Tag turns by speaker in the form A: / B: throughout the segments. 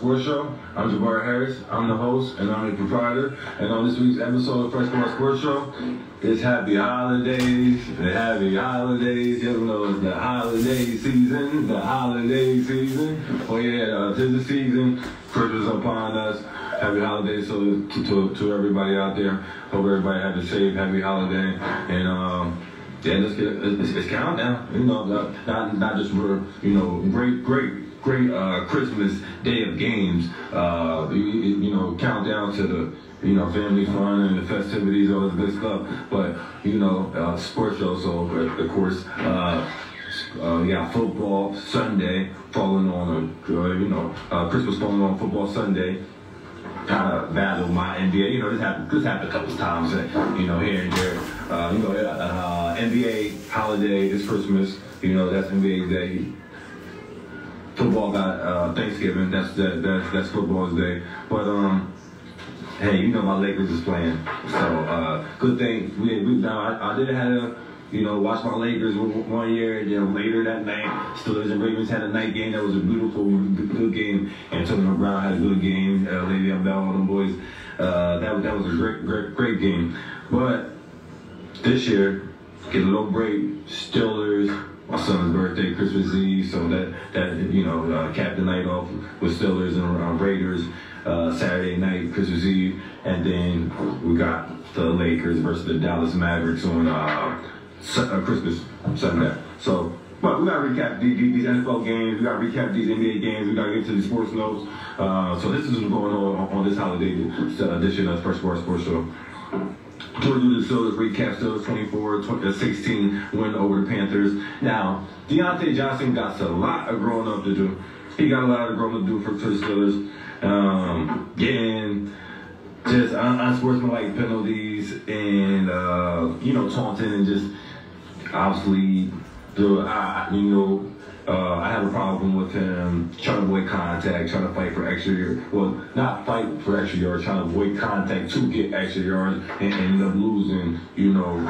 A: Sports Show. I'm Jabari Harris. I'm the host and I'm the proprietor. And on this week's episode of Fresh Sports Sports Show, it's Happy Holidays. The Happy Holidays. You know, it's the holiday season. The holiday season. Oh yeah, uh, tis the season. Christmas upon us. Happy holidays to, to, to, everybody out there. Hope everybody have a safe, happy holiday. And um, yeah, let's get it's, it's countdown. You know, not not just for you know great great great uh, Christmas day of games. Uh, you, you know, countdown to the you know family fun and the festivities, all this good stuff. But you know, uh, sports show. So of course. Uh, uh, yeah, football Sunday falling on a, uh, you know, Christmas falling on football Sunday kind of battle my NBA. You know, this happened, this happened a couple times, uh, you know, here and there. You know, NBA holiday is Christmas. You know, that's NBA Day. Football got uh, Thanksgiving. That's that, that's that's football's day. But um, hey, you know my Lakers is playing, so uh, good thing. We, we now I, I did have a you know, watch my Lakers one year, and then later that night, Steelers and Ravens had a night game that was a beautiful, good game. Antonio Brown had a good game. Le'Veon Bell, all them boys. Uh, that that was a great, great, great game. But this year, get a little break. Steelers. My son's birthday, Christmas Eve, so that that you know, uh, cap the night off with Steelers and uh, Raiders. Uh, Saturday night, Christmas Eve, and then we got the Lakers versus the Dallas Mavericks on uh, uh, Christmas Sunday. So, but we gotta recap these, NFL games. We gotta recap these NBA games. We gotta get to the sports notes. Uh, so this is what's going on on this holiday edition of First Sports Sports Show. The Steelers recap Steelers 24 20, uh, 16 win over the Panthers. Now, Diontae Johnson got a lot of growing up to do. He got a lot of growing up to do for, the Steelers. Um, getting just unsportsmanlike penalties and, uh, you know, taunting and just obviously, the, I, you know, uh, I have a problem with him trying to avoid contact, trying to fight for extra yards. Well, not fight for extra yards, trying to avoid contact to get extra yards and, end up losing, you know,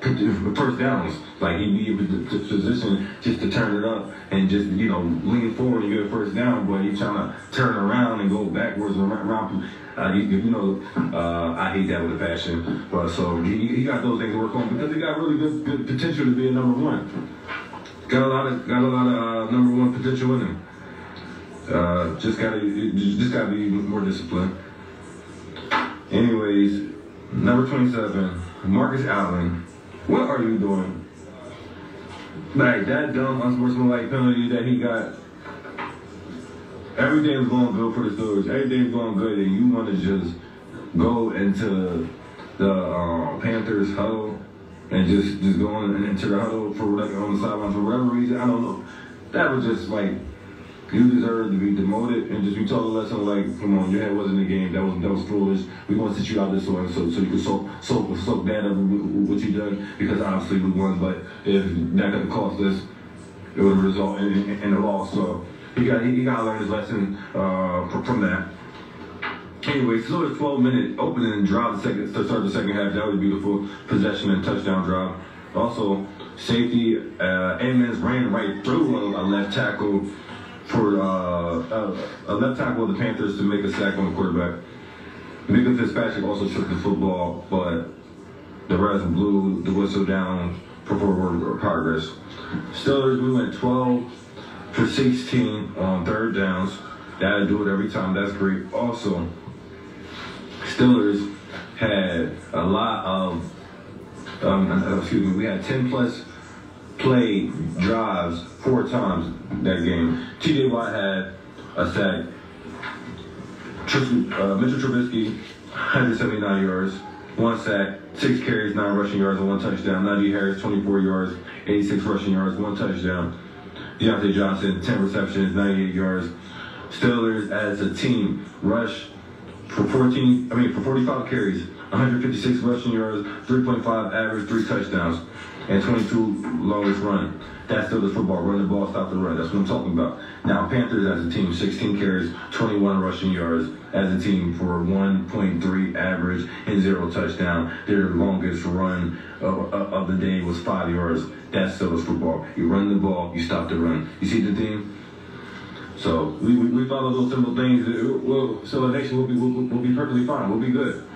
A: first downs. Like he'd be to, to position just to turn it up and just, you know, lean forward and get a first down, but he's trying to turn around and go backwards and around. Uh, you, you, know, uh, I hate that with a passion. But so he, he got those things to work on because he got really good, good potential to be a number one. Got a lot of got a lot of uh, number one potential in him. Uh, just gotta just, gotta be more disciplined. Anyways, number twenty-seven, Marcus Allen. What are you doing? Like that dumb unsportsmanlike penalty that he got. Everything was going good for the Steelers. Everything was going good, and you want to just go into the uh, Panthers huddle and just just going into the huddle for like on the sideline for whatever reason. I don't know. That was just like you deserve to be demoted and just be told a lesson like, come on, your head wasn't in the game. That was that was foolish. We want to sit you out this one so so you can soak soak soak that up what you done because obviously we won. But if that could have cost us, it would result in, in, in a loss. So he got he, he got to learn his lesson uh, from that. Anyway, so a 12 minute opening drive the second to start the second half. That was a beautiful possession and touchdown drive. Also, safety uh, Edmunds ran right through a, left tackle for uh, a, a, left tackle of the Panthers to make a sack on the quarterback. Minkah Fitzpatrick also took the football, but the refs blew the whistle down for forward progress. Steelers, we went 12 for 16 on third downs. That'll do it every time. That's great. Also, Steelers had a lot of, um, excuse me, we had 10 plus play drives four times that game. TJ Watt had a sack. Tristan, uh, Mitchell Trubisky, 179 yards, one sack, six carries, nine rushing yards, and one touchdown. Najee Harris, 24 yards, 86 rushing yards, one touchdown. Diontae Johnson, 10 receptions, 98 yards. Steelers as a team rush for 14, I mean for 45 carries, 156 rushing yards, 3.5 average, three touchdowns, and 22 longest run. That's still the football. Run the ball, stop the run. That's what I'm talking about. Now, Panthers as a team, 16 carries, 21 rushing yards as a team for 1.3 average and zero touchdown. Their longest run of, of the day was five yards. That's still the football. You run the ball, you stop the run. You see the theme? So we, we, we follow those simple things. Well, so the nation will be will, will be perfectly fine. We'll be good.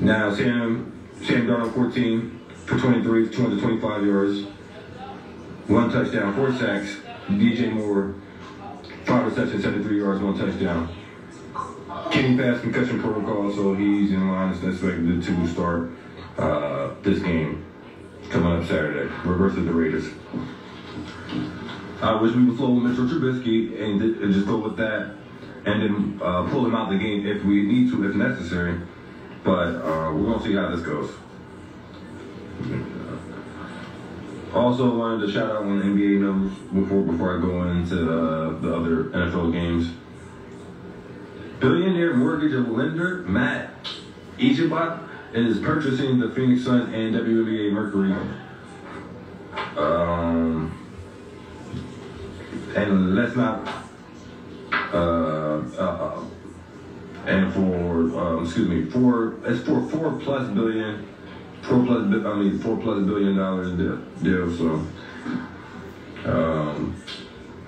A: Now Sam Sam Darnold 14 for 23, 225 yards one touchdown, four sacks. DJ Moore, five receptions, 73 yards, one touchdown. Kenny passed concussion protocol, so he's in line as expected to start uh, this game coming up Saturday Reverse of the Raiders. I wish we would flow with Mitchell Trubisky and, and just go with that and then uh, pull him out of the game if we need to, if necessary. But uh, we're going to see how this goes. Also wanted to shout out on the NBA notes before before I go into uh, the other NFL games. Billionaire mortgage lender Matt Easterbach is purchasing the Phoenix Suns and WNBA Mercury. Um, and let's not. Uh, uh, and for uh, excuse me, for it's for four plus billion four plus, I mean, four plus billion dollars deal. deal so, um,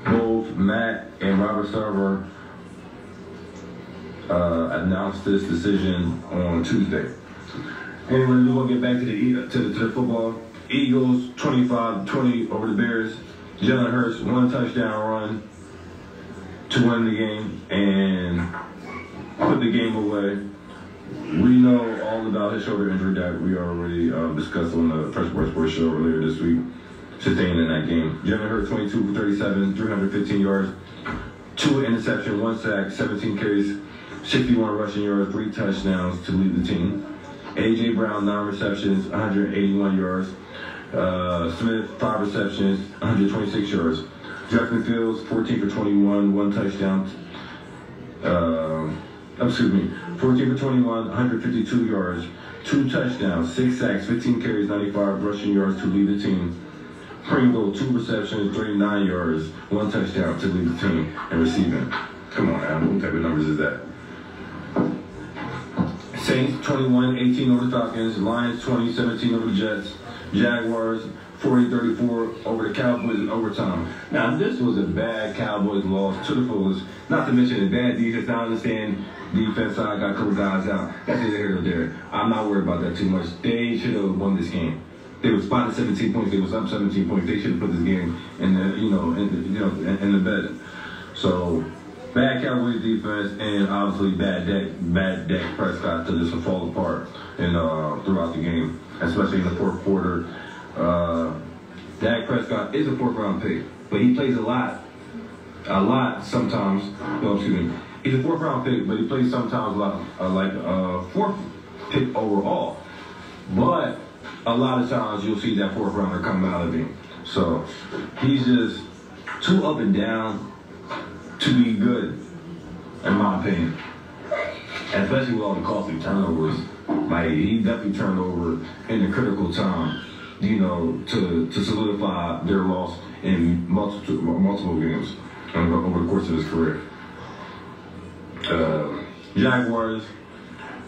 A: both Matt and Robert Sarver uh, announced this decision on Tuesday. Anyway, we're gonna get back to the to the, to the football. Eagles 25-20 over the Bears. Jalen Hurts one touchdown run to win the game and put the game away. We know all about his shoulder injury that we already uh, discussed on the Fresh Sports Sports show earlier this week. Sustained in that game. Jalen Hurts 22 for 37, 315 yards, two interception, one sack, 17 carries, 61 rushing yards, three touchdowns to lead the team. AJ Brown, nine receptions, 181 yards. Uh, Smith, five receptions, 126 yards. Justin Fields, 14 for 21, one touchdown. Uh, excuse me, 14 for 21, 152 yards, two touchdowns, six sacks, 15 carries, 95 rushing yards to lead the team. Pringle, two receptions, 39 yards, one touchdown to lead the team and receiving. Come on, Adam, what type of numbers is that? Saints 21, 18 over the Falcons. Lions 20, 17 over the Jets. Jaguars 40-34 over the Cowboys in overtime. Now, this was a bad Cowboys loss to the fullest. Not to mention a bad defense. I understand defense side got a couple guys out. That's neither here nor there. I'm not worried about that too much. They should have won this game. They were spotted 17 points. They was up 17 points. They should have put this game in the, you know, in the, you know, in, in the bed. So, bad Cowboys defense and obviously bad Dak, bad Dak Prescott to just fall apart and uh, throughout the game, especially in the fourth quarter. Uh, Dak Prescott is a fourth round pick, but he plays a lot, a lot sometimes. No, excuse me. He's a fourth round pick, but he plays sometimes like uh, like a fourth pick overall. But a lot of times you'll see that fourth rounder come out of him. So he's just too up and down to be good, in my opinion. Especially with all the costly turnovers. Like he definitely turned over in a critical time you know, to, to solidify their loss in multiple, multiple games over the course of his career. Uh, Jaguars,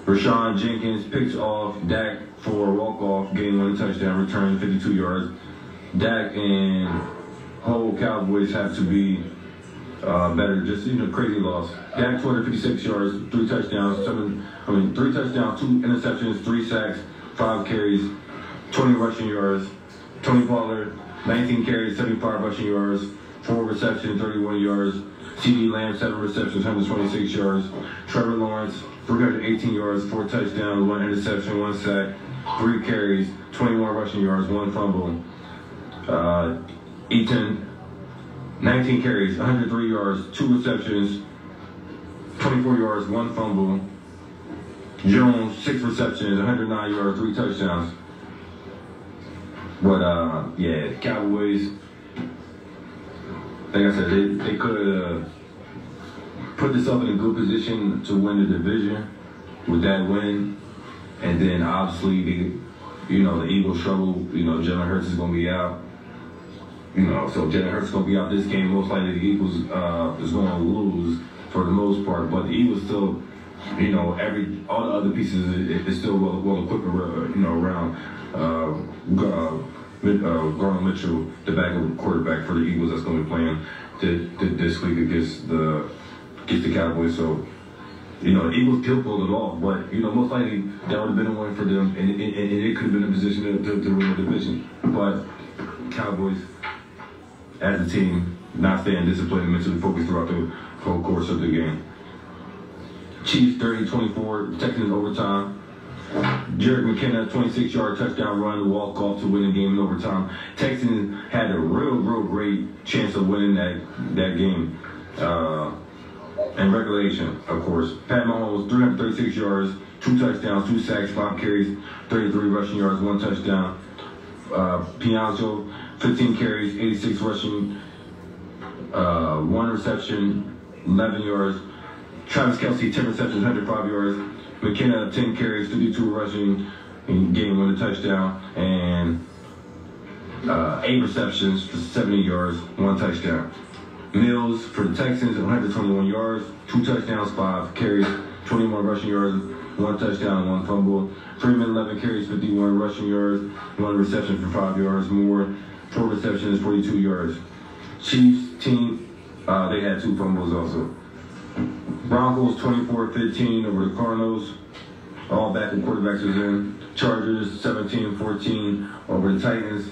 A: Rayshawn Jenkins picks off Dak for a walk-off, game winning touchdown, return 52 yards. Dak and whole Cowboys have to be uh, better. Just you know, crazy loss. Dak 256 yards, three touchdowns, seven. I mean, three touchdowns, two interceptions, three sacks, five carries, 20 rushing yards. Tony Pollard, 19 carries, 75 rushing yards, four receptions, 31 yards. CeeDee Lamb, seven receptions, 126 yards. Trevor Lawrence, 318 yards, four touchdowns, one interception, one sack, three carries, 21 rushing yards, one fumble. Uh, Eaton, 19 carries, 103 yards, two receptions, 24 yards, one fumble. Jones, six receptions, 109 yards, three touchdowns. But uh, yeah, Cowboys. Like I said, they they could put themselves in a good position to win the division. with that win, and then obviously the, you know, the Eagles struggle. You know, Jalen Hurts is going to be out. You know, so Jalen Hurts is going to be out this game. Most likely the Eagles uh, is going to lose for the most part, but the Eagles still, you know, every all the other pieces is, is still well, well equipped, you know, around. Uh, uh, Garland Mitchell, the backup quarterback for the Eagles, that's going to be playing to, to this week against the against the Cowboys. So, you know, the Eagles could pull it off, but you know, most likely that would have been a win for them, and, and, and it could have been a position to, to, to win the division. But Cowboys, as a team, not staying disciplined and mentally focused throughout the whole course of the game. Chiefs 30-24, Texans overtime. Jerick McKinnon, 26-yard touchdown run, walk off to win the game in overtime. Texans had a real, real great chance of winning that that game. Uh, and regulation, of course. Pat Mahomes, 336 yards, two touchdowns, two sacks, five carries, 33 rushing yards, one touchdown. Uh, Pianzo, 15 carries, 86 rushing, uh, one reception, 11 yards. Travis Kelce, 10 receptions, 105 yards. McKinnon, 10 carries, 52 rushing, and game winning touchdown, and uh, eight receptions for 70 yards, one touchdown. Mills for the Texans, 121 yards, two touchdowns, five carries, 21 rushing yards, one touchdown, one fumble. Freeman, 11 carries, 51 rushing yards, one reception for five yards more. Four receptions, 42 yards. Chiefs team, uh, they had two fumbles also. Broncos 24-15 over the Cardinals. All backup quarterbacks was in. Chargers 17-14 over the Titans.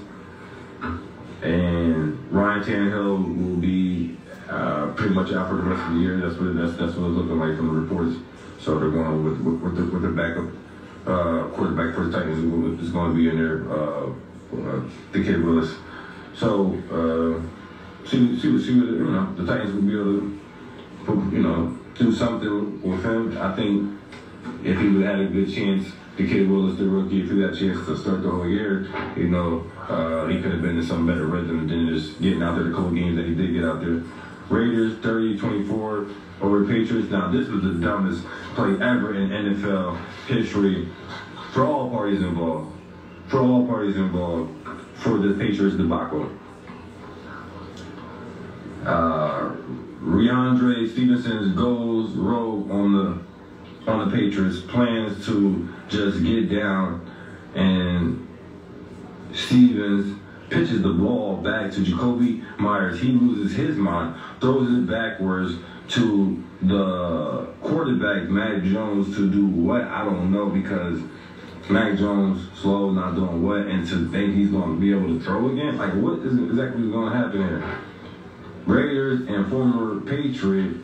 A: And Ryan Tannehill will be uh, pretty much out for the rest of the year. That's what that's that's what it's looking like from the reports. So they're going with with, with, the, with the backup uh, quarterback for the Titans is going to be in there. Uh, uh, the kid Willis. So uh, see see see what you know the Titans will be able to you know do something with him. I think if he would have had a good chance, the kid Willis, the rookie, if he had a chance to start the whole year, you know, uh, he could have been in some better rhythm than just getting out there the couple games that he did get out there. Raiders 30-24 over Patriots. Now this was the dumbest play ever in NFL history for all parties involved. For all parties involved for the Patriots debacle. Uh, Rhamondre Stevenson's goes rogue on the on the Patriots plans to just get down and Stevens pitches the ball back to Jakobi Meyers. He loses his mind, throws it backwards to the quarterback, Mac Jones, to do what? I don't know because Mac Jones slow, not doing what, and to think he's going to be able to throw again? Like, what is exactly going to happen here? Raiders and former Patriot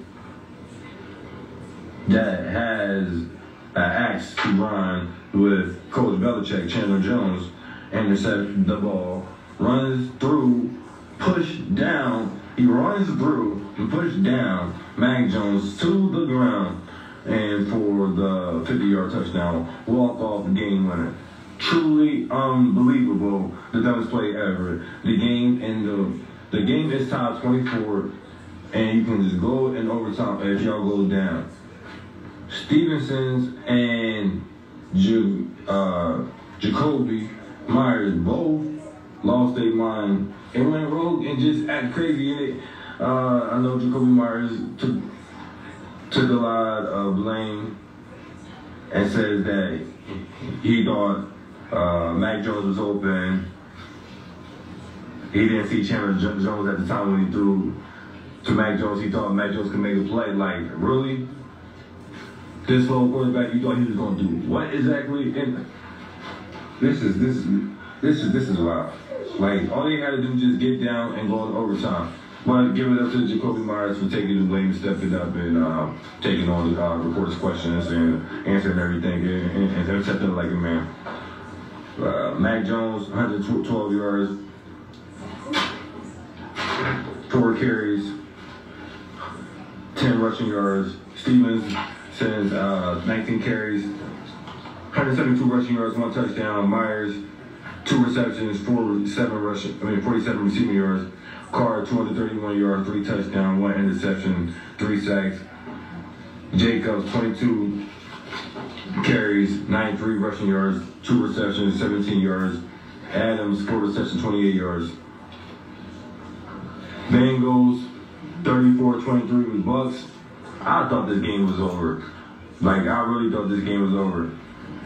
A: that has an axe to grind with Coach Belichick, Chandler Jones, intercept the ball, runs through, push down, he runs through and push down Mac Jones to the ground and for the 50-yard touchdown, walk off the game winner. Truly unbelievable, the dumbest play ever. The game in the game is tied 24, and you can just go in overtime if y'all go down. Stevenson's and J- uh, Jakobi Meyers both lost their mind and went rogue and just act crazy in it. Uh, I know Jakobi Meyers took took a lot of blame and says that he thought uh, Mac Jones was open he didn't see Chandler Jones at the time when he threw to Mac Jones. He thought Mac Jones could make a play. Like, really? This little quarterback, you thought he was going to do what exactly? And this is this is this is this is wild. Like, all they had to do was just get down and go in overtime. But give it up to Jakobi Meyers for taking the blame, stepping up, and uh, taking on the uh, reporters' questions and answering everything and, and, and accepting like a man. Uh, Mac Jones, 112 yards, four carries, 10 rushing yards. Stevens says uh, 19 carries, 172 rushing yards, one touchdown. Meyers, two receptions, four, seven rushing, I mean 47 receiving yards. Carr, 231 yards, three touchdowns, one interception, three sacks. Jacobs, 22 carries, 93 rushing yards, two receptions, 17 yards. Adams, four receptions, 28 yards. Bengals, 34-23 with Bucks. I thought this game was over. Like, I really thought this game was over.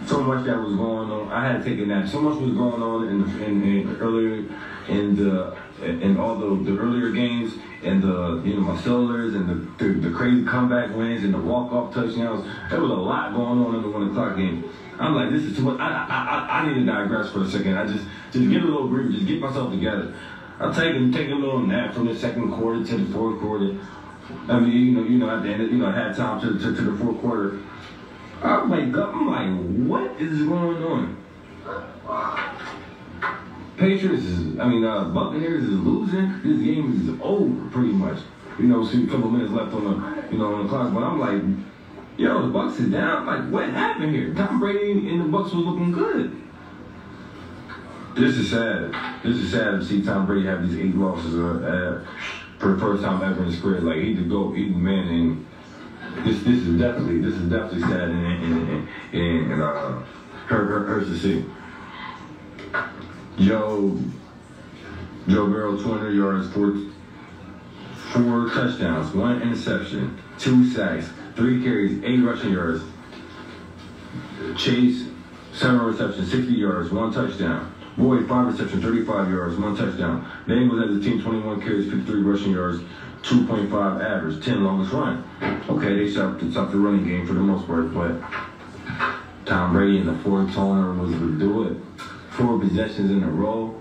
A: So much that was going on. I had to take a nap. So much was going on in, the, in, in earlier in the in all the, the earlier games and the you know my Steelers and the, the, the crazy comeback wins and the walk off touchdowns. There was a lot going on in the one o'clock game. I'm like, this is too much. I, I, I, I need to digress for a second. I just just get a little brief, just get myself together. I'll take take a little nap from the second quarter to the fourth quarter. I mean, you know, you know, at the end, of, you know, I had time to, to, to the fourth quarter. I wake up, I'm like, what is going on? Patriots is, I mean, uh, Buccaneers is losing. This game is over pretty much. You know, see a couple minutes left on the, you know, on the clock. But I'm like, yo, the Bucks is down. I'm Like, what happened here? Tom Brady and the Bucks was looking good. This is sad. This is sad to see Tom Brady have these eight losses uh, uh, for the first time ever in his career. Like he the GOAT, he the man, and this this is definitely this is definitely sad and and and, and, uh, hurt, hurt hurts to see. Joe Joe Burrow, 200 yards, four four touchdowns, one interception, two sacks, three carries, eight rushing yards. Chase, seven receptions, 60 yards, one touchdown. Boyd, five receptions, 35 yards, one touchdown. Bengals as a team, 21 carries, 53 rushing yards, 2.5 average, 10 longest run. Okay, they stopped, stopped the running game for the most part, but Tom Brady in the fourth corner was to do it. Four possessions in a row.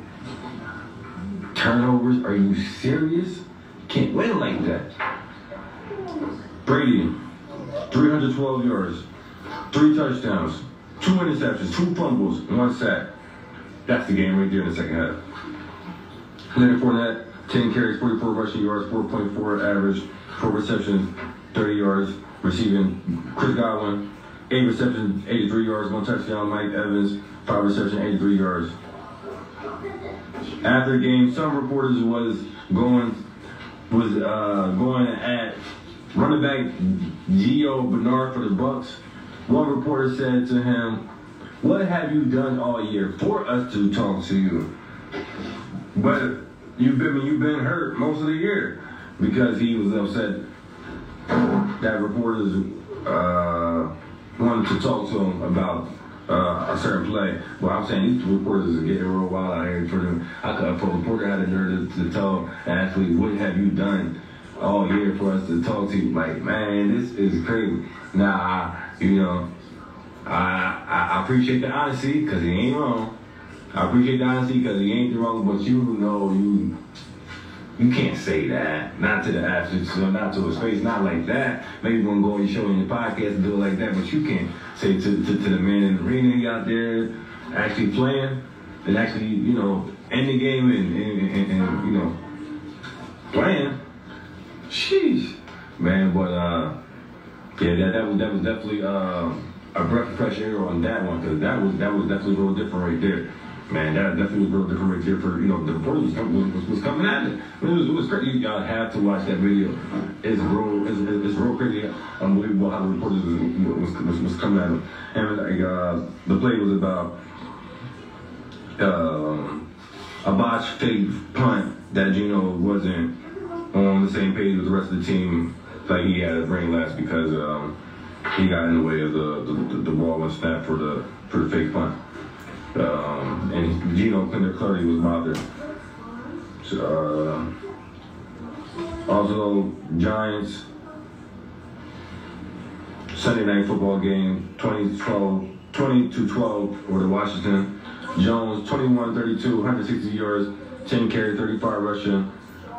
A: Turnovers? Are you serious? Can't win like that. Brady, 312 yards, three touchdowns, two interceptions, two fumbles, one sack. That's the game we there in the second half. Leonard Fournette, 10 carries, 44 rushing yards, 4.4 average, 4 receptions, 30 yards, receiving. Chris Godwin, 8 receptions, 83 yards, 1 touchdown. Mike Evans, 5 receptions, 83 yards. After the game, some reporters was going was uh, going at running back Gio Bernard for the Bucks. One reporter said to him, "What have you done all year for us to talk to you?" But you've been you've been hurt most of the year because he was upset that reporters uh, wanted to talk to him about uh, a certain play. Well, I'm saying these reporters are getting real wild out here. For them, I could, if a reporter had a nerve to, to tell athlete, "What have you done all year for us to talk to you?" Like, man, this is crazy. Nah, you know, I I, appreciate the honesty because he ain't wrong. I appreciate the honesty because he ain't wrong, but you know you you can't say that. Not to the athletes, not to his face, not like that. Maybe want to go on your show in your podcast and do it like that, but you can't say to, to, to the man in the arena he out there actually playing and actually, you know, end the game and, and, and, and you know, playing. Sheesh. Man, but uh yeah, that, that was that was definitely uh, a breath of fresh air on that one because that was that was definitely real different right there. Man, that definitely was real different right there for you know the reporter was coming was, was coming at it. It was it was crazy. Y'all have to watch that video. It's real it's, it's real crazy, unbelievable how the reporters was was, was, was coming at him. And like uh, the play was about um, a botched fake punt that Gino wasn't on the same page with the rest of the team. Like he had to bring last because um, he got in the way of the the, the, the ball was snapped for the for the fake punt. Um, and Gino Kinder clearly was bothered. So, uh, also, Giants Sunday night football game 2012, 20 to 12 over the Washington. Jones 21 32, 160 yards, 10 carries, 35 rushing.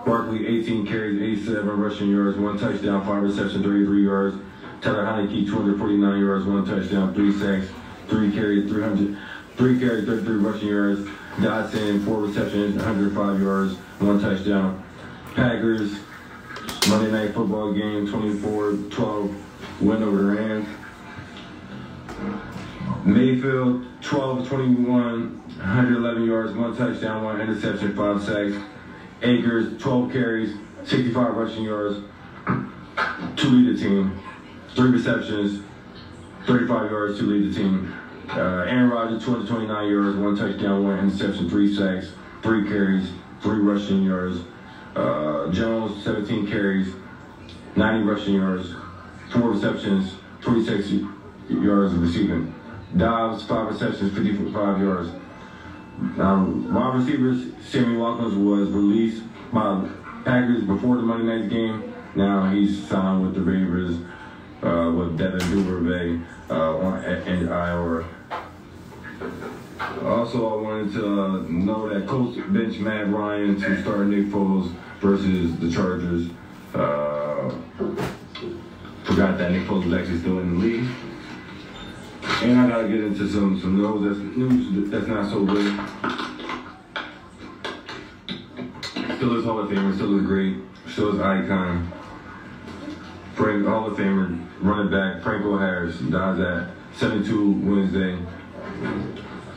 A: Barkley 18 carries, 87 rushing yards, one touchdown, five reception, 33 yards. Tyler Heinicke 249 yards, one touchdown, three sacks, three carries, 300. Three carries, 33 rushing yards. Dotson, four receptions, 105 yards, one touchdown. Packers, Monday Night Football game, 24-12, win over the Rams. Mayfield, 12-21, 111 yards, one touchdown, one interception, five sacks. Akers, 12 carries, 65 rushing yards, two lead the team, three receptions, 35 yards to lead the team. Uh, Aaron Rodgers, 229 yards, one touchdown, one interception, three sacks, three carries, three rushing yards. Uh, Jones, 17 carries, 90 rushing yards, four receptions, 26 yards of receiving. Dobbs, five receptions, 55 yards. Um, wide receivers, Sammy Watkins was released by Packers before the Monday night game. Now he's signed with the Ravens uh, with Devin Duvernay uh, and IR. Also, I wanted to uh, know that coach bench Matt Ryan to start Nick Foles versus the Chargers. Uh, forgot that Nick Foles is actually still in the league. And I gotta get into some some news that's news that's not so good. Still is Hall of Famer, still is great, still is icon. Frank Hall of Famer, running back Franco Harris dies at 72 Wednesday.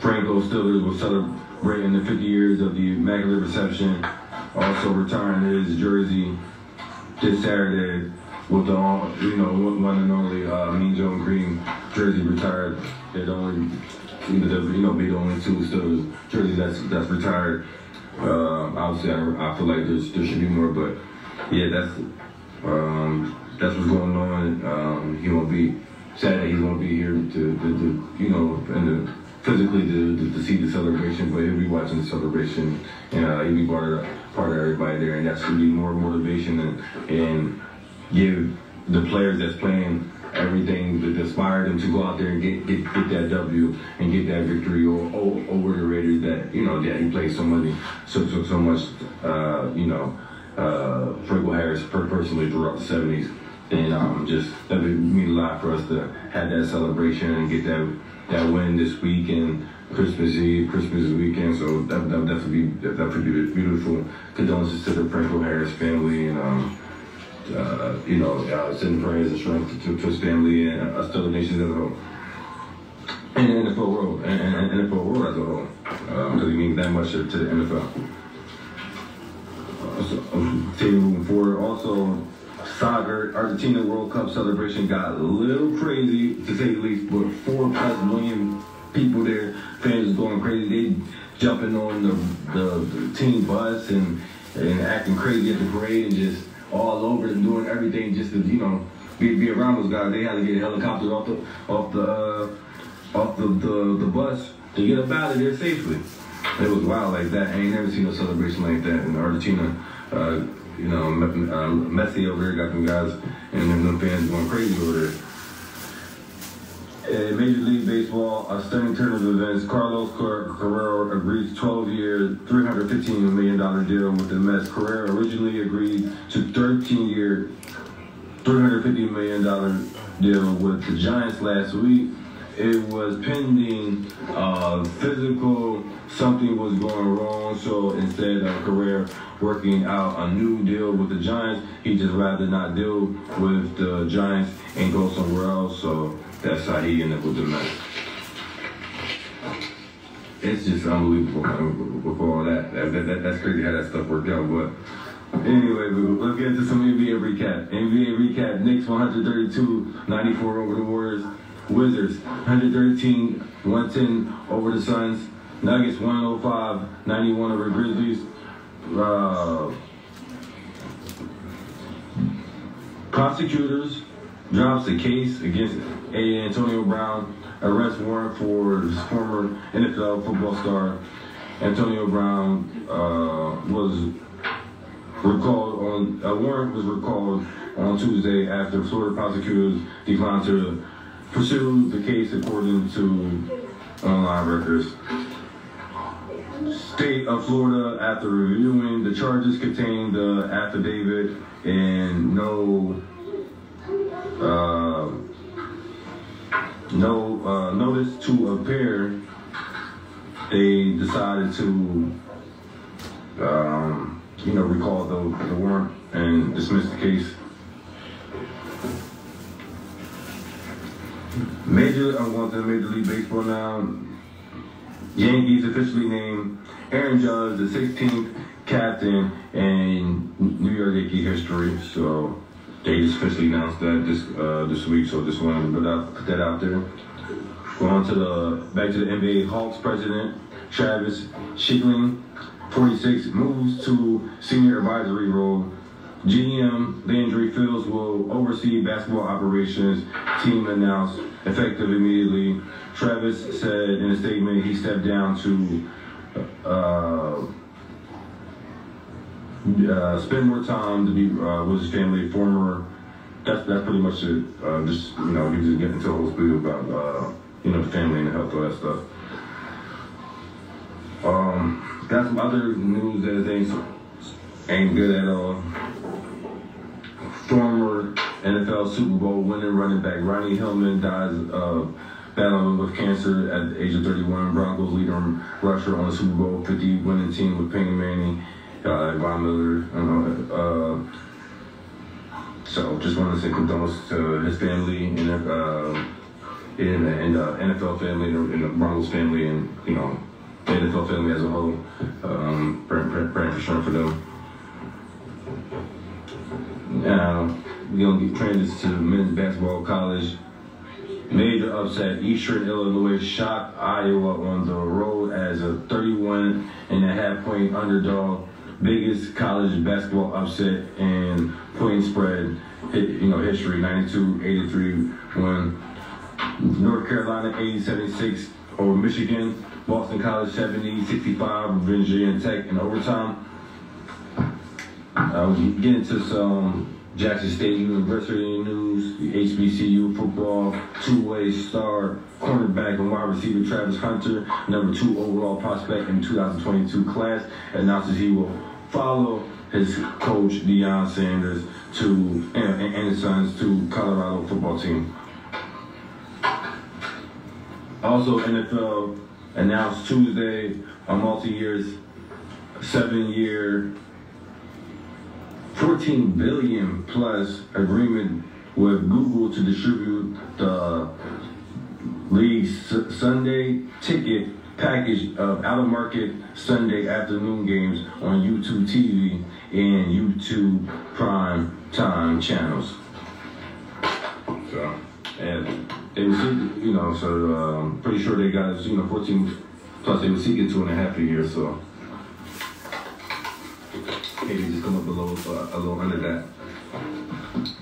A: Franco Steelers was celebrating the 50 years of the Immaculate Reception, also retiring his jersey this Saturday with the you know one and only uh, Mean Joe Greene jersey retired. It only you know, you know be the only two Steelers jerseys that's that's retired. Uh, obviously, I, I feel like there should be more, but yeah, that's um, that's what's going on. Um, he won't be sad that he won't be here to, to, to you know and to, physically to, to, to, see the celebration, but he'll be watching the celebration and uh, he'll be part of part of everybody there, and that's gonna be more motivation and and give the players that's playing everything that inspired them to go out there and get get, get that W and get that victory over, over the Raiders that you know that he played so many so so so much uh, you know uh, Franco Harris personally throughout the seventies and um, just that would mean a lot for us to have that celebration and get that that win this week and Christmas Eve, Christmas weekend. So that that definitely be that would be beautiful. Condolences to the Franco Harris family and. Um, uh, you know, uh, sending prayers and strength to, to his family and us to the nations as a whole. And the NFL world, and, and, and NFL world as a whole, because um, he means that much to, to the NFL. Uh, so, um, moving forward, also, soccer, Argentina World Cup celebration got a little crazy, to say the least, but four plus million people there, fans going crazy. They jumping on the, the, the team bus and, and acting crazy at the parade and just all over and doing everything just to you know be, be around those guys. They had to get helicopters off the off the uh, off the, the, the bus to get up out of there safely. It was wild like that. I ain't never seen a celebration like that in Argentina. Uh, you know, uh, Messi over there got them guys and then them fans going crazy over there. In Major League Baseball, a stunning turn of events, Carlos Correa agreed to 12-year, $315 million deal with the Mets. Correa originally agreed to 13-year, $350 million deal with the Giants last week. It was pending uh, physical, something was going wrong, so instead of Correa working out a new deal with the Giants, he just rather not deal with the Giants and go somewhere else. So that's how he ended up with the Mets. It's just unbelievable before all that. That, that, that. That's crazy how that stuff worked out. But anyway, let's get into some NBA recap. NBA recap, Knicks 132-94 over the Warriors. Wizards 113, 110 over the Suns. Nuggets 105, 91 over Grizzlies. Uh, prosecutors drops a case against a. Antonio Brown, arrest warrant for former NFL football star Antonio Brown uh, was recalled on a warrant was recalled on Tuesday after Florida prosecutors declined to pursue the case according to online records. State of Florida, after reviewing the charges, contained the affidavit and no uh, no uh, notice to appear, they decided to, um, you know, recall the, the warrant and dismiss the case. Major, I'm going to Major League Baseball now. Yankees officially named Aaron Judge the 16th captain in New York Yankee history. So they just officially announced that this uh, this week, so just wanted to put, put that out there. Going to the back to the NBA Hawks president Travis Schlenk, 46, moves to senior advisory role. GM Landry Fields will oversee basketball operations. Team announced effective immediately. Travis said in a statement he stepped down to uh, uh, spend more time to be uh, with his family. Former, that's that's pretty much it. Uh, just you know, he just getting into a whole spiel about uh, you know the family and the health, all that stuff. Um, got some other news that ain't ain't good at all. Former NFL Super Bowl winning running back Ronnie Hillman dies of battling with cancer at the age of 31. Broncos leader rusher on the Super Bowl 50 winning team with Peyton Manning uh, Von Miller. Uh, so just want to say condolences to his family and uh, in, in the NFL family and the Broncos family and you know the NFL family as a whole. Um, praying, praying, praying for strength for them. Um, now we're gonna get transition to men's basketball college. Major upset. Eastern Illinois shocked Iowa on the road as a 31 and a half point underdog biggest college basketball upset in point spread, hit you know, history, 92-83 when North Carolina 80-76 over Michigan, Boston College 70-65, Virginia Tech in overtime. Uh, we get into some Jackson State University news, HBCU football, two-way star cornerback and wide receiver Travis Hunter, number two overall prospect in 2022 class, announces he will follow his coach Deion Sanders to and, and his sons to Colorado football team. Also, NFL announced Tuesday a multi-year, seven-year, 14 billion plus agreement with Google to distribute the league's Sunday ticket package of out of market Sunday afternoon games on YouTube TV and YouTube Prime Time channels. So, and they were seeking, you know, so um, pretty sure they got, you know, 14 plus they were seeking two and a half a year, so maybe just come up a little, uh, a little under that.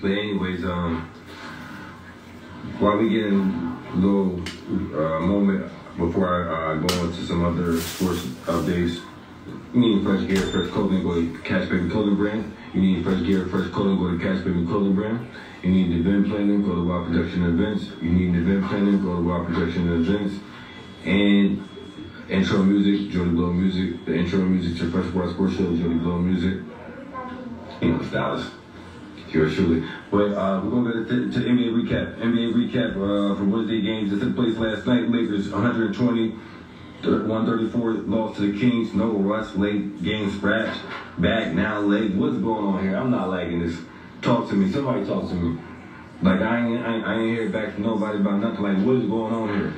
A: But anyways, um, while we get a little uh, moment before I uh, go into some other sports updates, you need fresh gear, fresh clothing, go to Cash Baby Clothing Brand. You need fresh gear, fresh clothing, go to Cash Baby Clothing Brand. You need event planning, go to Wild Production Events. You need event planning, go to Wild Production Events. And intro music, Jody Blow Music. The intro music to Fresh Water Sports Show, Jody Blow Music. You know, stylist. Yours truly. But uh, we're going to get to, NBA recap. NBA recap uh, for Wednesday games that took place last night. Lakers 120, 134 lost to the Kings. No rust, late game scratch. Back now, late. What's going on here? I'm not liking this. Talk to me. Somebody talk to me. Like, I ain't, I ain't, I ain't hear back from nobody about nothing. Like, what is going on here?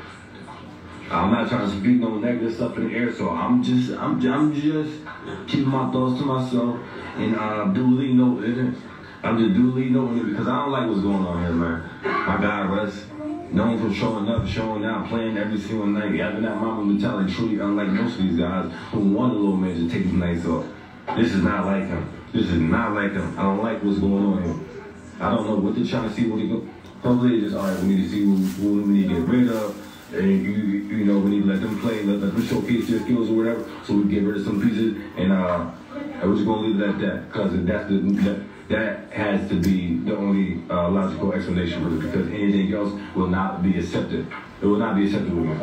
A: I'm not trying to speak no negative stuff in the air, so I'm just, I'm, I'm just keeping my thoughts to myself and uh, duly noting it. I'm just duly knowing it because I don't like what's going on here, man. My guy Russ, known for showing up, showing out, playing every single night, having that mama mentality, truly unlike most of these guys who want a little man to take his nights off. This is not like him. This is not like him. I don't like what's going on here. I don't know what they're trying to see. What he go. Probably just all right. We need to see who, who we need to get rid of. And you, you know, we need to let them play, let them showcase their skills or whatever. So we get rid of some pieces, and uh, we're just gonna leave it at that because that's the that, that has to be the only uh, logical explanation it because anything else will not be accepted. It will not be accepted with me.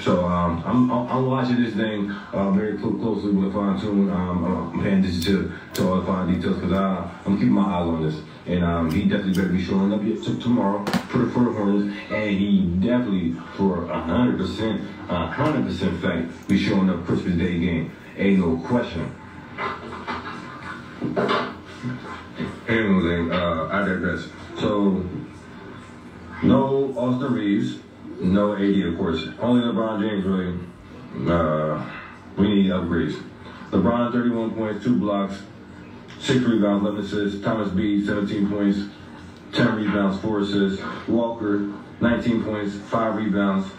A: So um, I'm, I'm watching this thing uh, very closely with fine tune. Um, I'm paying attention to, to all the fine details because I'm keeping my eyes on this. And um, he definitely better be showing up tomorrow for the, for. And he definitely, for 100%, 100% fact, be showing up Christmas Day game. Ain't no question. Anyway, uh, I digress. So, no Austin Reaves, no AD, of course. Only LeBron James, really. Uh, we need upgrades. LeBron, 31 points, two blocks, 6 rebounds, 11 assists. Thomas B, 17 points, 10 rebounds, 4 assists. Walker, 19 points, 5 rebounds.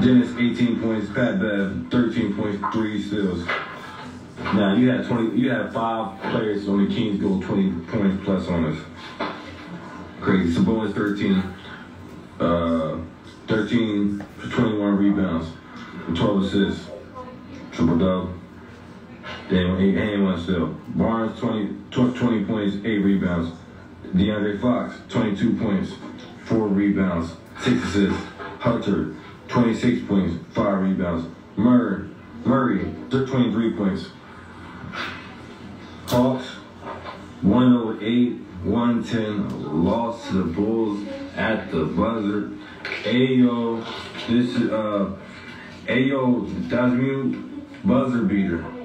A: Dennis, 18 points. Pat Bev, 13 points, 3 steals. Now you had 20. You had five players on the Kings go 20 points plus on us. Crazy. Sabonis 13, uh, 13 for 21 rebounds, 12 assists, triple double. Damn, eight and one still. Barnes 20, 20 points, eight rebounds. De'Aaron Fox 22 points, four rebounds, six assists. Hunter 26 points, five rebounds. Murray, Murray 23 points. Hawks 108, 110, lost to the Bulls at the buzzer. Ayo, this is uh, Ayo, that's buzzer beater.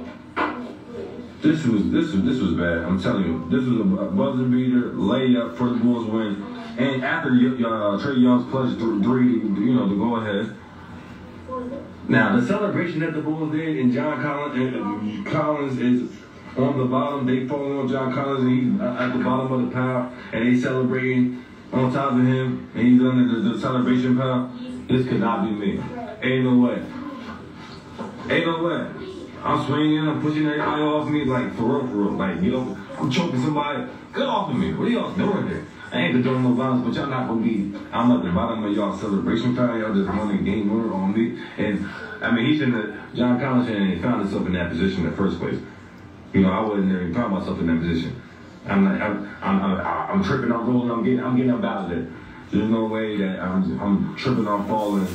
A: This was this was this was bad. I'm telling you, this was a buzzer beater layup for the Bulls win. And after uh, Trae Young's clutch three, you know, to go ahead. Now the celebration that the Bulls did, and John Collins, and Collins is on the bottom. They falling on John Collins, and he's at the bottom of the pile, and they celebrating on top of him, and he's under the, the celebration pile. This could not be me. Ain't no way. Ain't no way. I'm swinging, I'm pushing that everybody off me, like for real, for real. Like, you know, I'm choking somebody. Get off of me. What are y'all doing there? I ain't doing no violence, but y'all not gonna be. I'm at the bottom of y'all celebration pile. Y'all just running game winner on me. And I mean, he shouldn't have. John Collins shouldn't have found himself in that position in the first place. You know, I wasn't even found myself in that position. I'm like, I'm, I'm, I'm, I'm tripping, I'm rolling, I'm getting, I'm getting up out of there. There's no way that I'm, I'm tripping, I'm falling,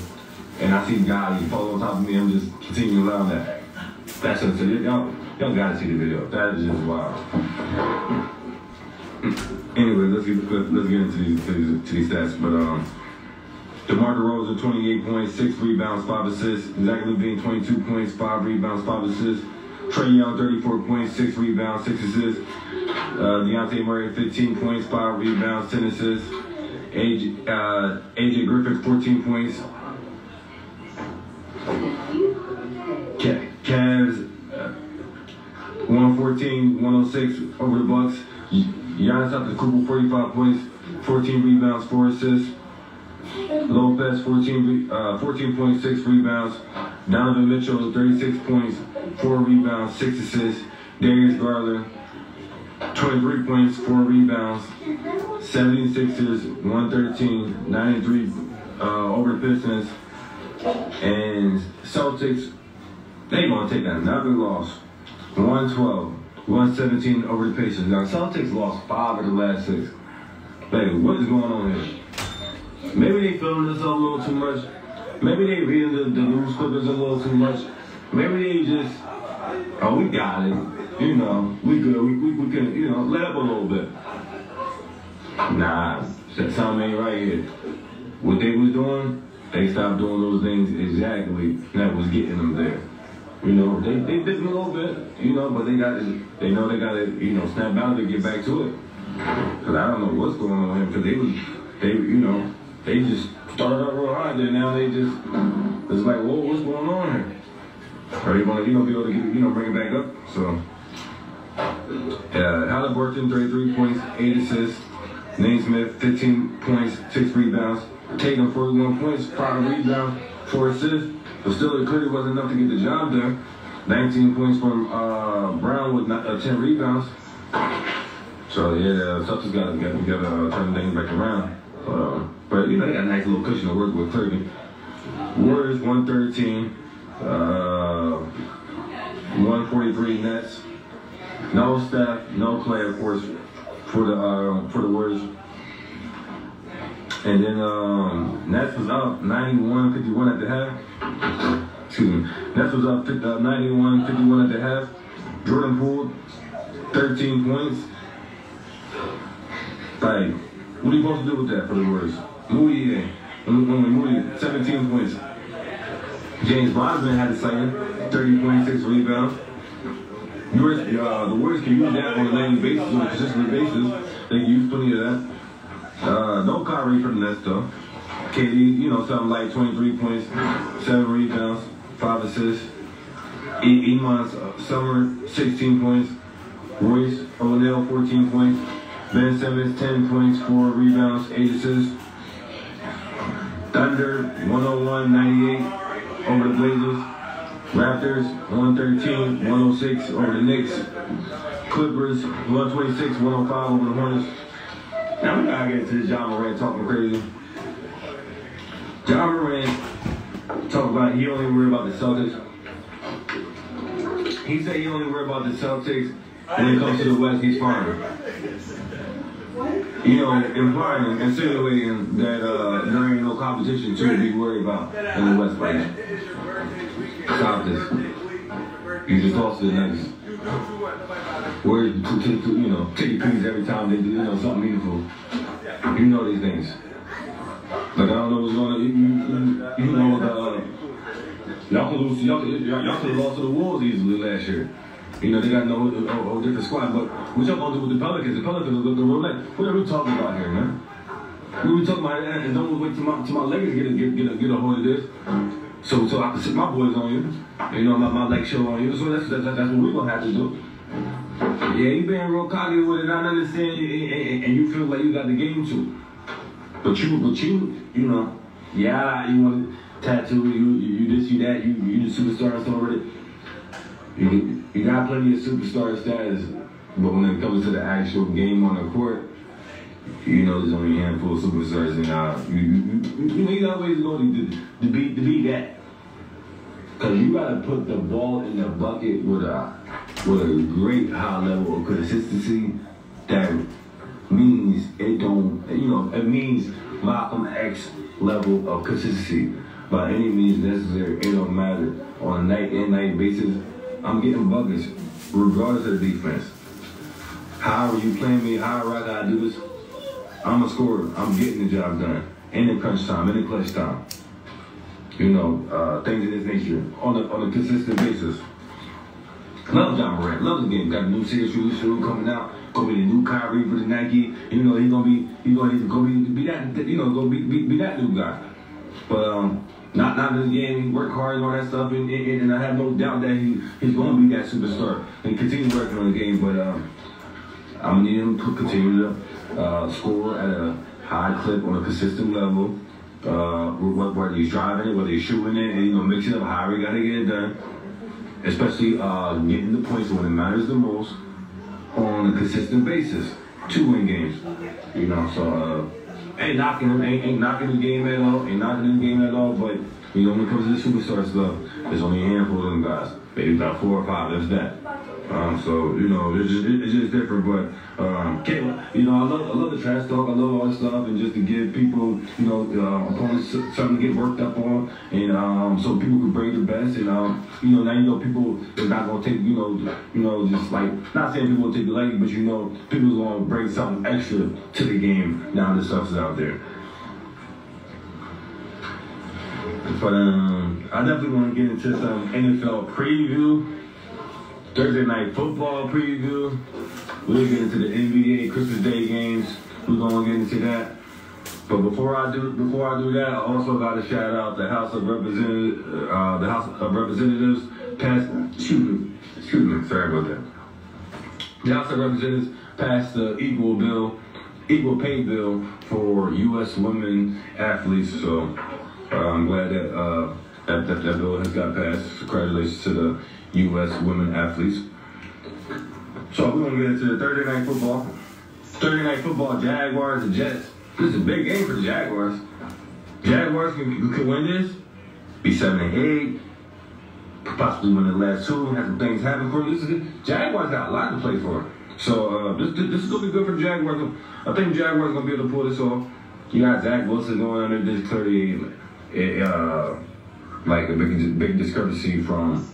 A: and I see God, he fall on top of me, I'm just continuing around that. That's just, y'all, y'all gotta see the video. That is just wild. anyway, let's get, let's, let's get into these, to these, to these stats. But, um, DeMar DeRozan, 28 points, 6 rebounds, 5 assists. Zach LaVine, 22 points, 5 rebounds, 5 assists. Trae Young, 34 points, 6 rebounds, 6 assists. Uh, Dejounte Murray, 15 points, 5 rebounds, 10 assists. AJ, uh, AJ Griffin, 14 points. Cavs, uh, 114, 106 over the Bucks. Giannis Antetokounmpo, 45 points, 14 rebounds, 4 assists. Lopez, 14, uh, 14 rebounds. Donovan Mitchell, 36 points, 4 rebounds, 6 assists. Darius Garland, 23 points, 4 rebounds. 76ers, 113, 93 uh, over the Pistons. And Celtics, they gonna take another loss. 112, 117 over the Pacers. Now Celtics lost five of the last six. Baby, what is going on here? Maybe they feeling this a little too much. Maybe they reading the, the news clippings a little too much. Maybe they just, oh, we got it. You know, we good. We, we, we can, you know, let up a little bit. Nah, something ain't right here. What they was doing, they stopped doing those things exactly that was getting them there. You know, they, they did a little bit, you know, but they got to, they know they got to, you know, snap out of to get back to it. Because I don't know what's going on with him, because they was, they, you know, they just started up real hard. then now they just, it's like, whoa, what's going on here? Are they want to, you know, be able to, get, you know, bring it back up? So, uh, Halliburton, 33 points, 8 assists. Nesmith, 15 points, 6 rebounds. Tatum, 41 points, 5 rebounds, 4 assists. But still, it clearly wasn't enough to get the job done. 19 points from uh, Brown with uh, 10 rebounds. So, yeah, Celtics got to got, got, uh, turn things back around. Uh, but, you know, they got a nice little cushion to work with, clearly. Warriors, 113. Uh, 143 Nets. No staff, no play, of course, for the uh, for the Warriors. And then um, Nets was up 91-51 at the half. Excuse me. Nets was up 91-51 at the half. Jordan Poole, 13 points. Like, what are you supposed to do with that for the Warriors? Moody? Moody, 17 points. James Wiseman had the second, 30.6 rebounds. Uh, the Warriors can use that on a daily basis, on a consistent basis. They can use plenty of that. Uh, no Kyrie Nets, though. KD, you know, something like 23 points, 7 rebounds, 5 assists. E- Iman's uh, Sumner, 16 points, Royce O'Neale, 14 points. Ben Simmons, 10 points, 4 rebounds, 8 assists. Thunder, 101-98 over the Blazers. Raptors, 113-106 over the Knicks. Clippers, 126-105 over the Hornets. Now we gotta get to Ja Morant talking crazy. Ja Morant talk about he only worry about the Celtics. He said he only worry about the Celtics when it comes to the West. He's fine. You know, implying, insinuating that uh, there ain't no competition to be worried about in the West right now. Stop this. You just lost to the Nuggets. Where to, to, you know, take peas every time they do, you know, something meaningful. You know these things. Like I don't know what's going on. You, you, you know the. Uh, y'all could lose. Y'all, y'all, could have lost to the Wolves easily last year. You know they got no a, a different squad. But what y'all gonna do with the Pelicans? The Pelicans are the roulette. What are we talking about here, man? We talking about and don't wait till my till my legs get a, get get a, get a hold of this. So so I can sit my boys on you. You know my my leg show on you. So that's that's, that's what we're gonna have to do. Yeah, you being real cocky with it, I understand, and, and, and you feel like you got the game too. But you, but you, you know, yeah, you want to tattoo, you, you, this, you that, you, you the superstar already. You, you got plenty of superstar status, but when it comes to the actual game on the court, you know there's only a handful of superstars, and uh, you, you, you, you know you got ways to go to, to be to be that. Cause you gotta put the ball in the bucket with a with a great high level of consistency that means it don't you know it means Malcolm X level of consistency by any means necessary. It don't matter on a night in night basis. I'm getting buckets regardless of the defense. However you playing me, however I gotta do this, I'm a scorer. I'm getting the job done in the crunch time, in the clutch time you know, uh, things of this nature on a, on a consistent basis. Love Ja Morant, love the game. Got a new series shoe coming out. Gonna be the new Kyrie for the Nike. You know, he's gonna be he's gonna, he's gonna be, be that you know gonna be, be, be that new guy. But um, not not the game. Work hard and all that stuff, and, and, and I have no doubt that he he's gonna be that superstar and continue working on the game. But um, I'm gonna need him to continue to uh, score at a high clip on a consistent level uh, whether he's driving it, whether he's shooting it, and you know, mixing up however you gotta get it done. Especially uh, getting the points when it matters the most on a consistent basis to win games. You know, so uh, ain't knocking him, ain't, ain't knocking the game at all, ain't knocking the game at all. But you know, when it comes to the superstar stuff, there's only a handful of them guys. Maybe about four or five. That's that. Um, so you know, it's just, it's just different. But um, you know, I love I love the trash talk. I love all this stuff, and just to give people, you know, uh, opponents something to get worked up on, and um, so people can bring the best. And um, you know, now you know people are not gonna take, you know, you know, just like not saying people will take the lady, but you know, people are gonna bring something extra to the game now the stuff is out there. But um, I definitely want to get into some NFL preview. Thursday night football preview. We'll get into the NBA Christmas Day games. We're gonna get into that. But before I do, before I do that, I also got to shout out the House of Representatives, uh, the House of Representatives passed. Excuse me, excuse me, sorry about that. The House of Representatives passed the equal bill, equal pay bill for U.S. women athletes. So I'm glad that, uh, that, that that bill has got passed. Congratulations to the U.S. women athletes. So we're gonna get into the Thursday night football. Thursday night football, Jaguars and Jets. This is a big game for the Jaguars. Jaguars can, can win this, be seven and eight, possibly win the last two, have some things happen for them. This is. Jaguars got a lot to play for. So uh, this, this is gonna be good for the Jaguars. I think Jaguars gonna be able to pull this off. You got Zach Wilson going under this clearly, uh, like a big big discrepancy from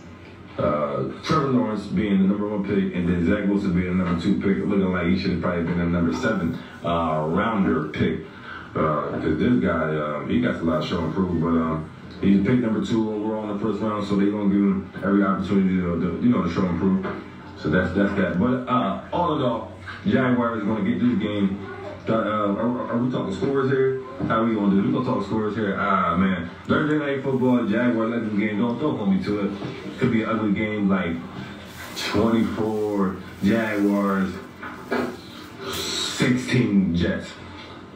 A: uh, Trevor Lawrence being the number one pick, and then Zach Wilson being the number two pick, looking like he should have probably been the number seven uh, rounder pick. Because uh, this guy, um, he got a lot of show and prove, but um, he's picked number two overall in the first round, so they're gonna give him every opportunity to, to you know, to show and prove. So that's that's that. But uh, all in all, Jaguars is gonna get this game uh, are, are, we talking scores here? How we gonna do? We gonna talk scores here. Ah man, Thursday night football, Jaguar Legends game. Don't don't hold me to it. Could be an ugly game like 24 Jaguars, 16 Jets.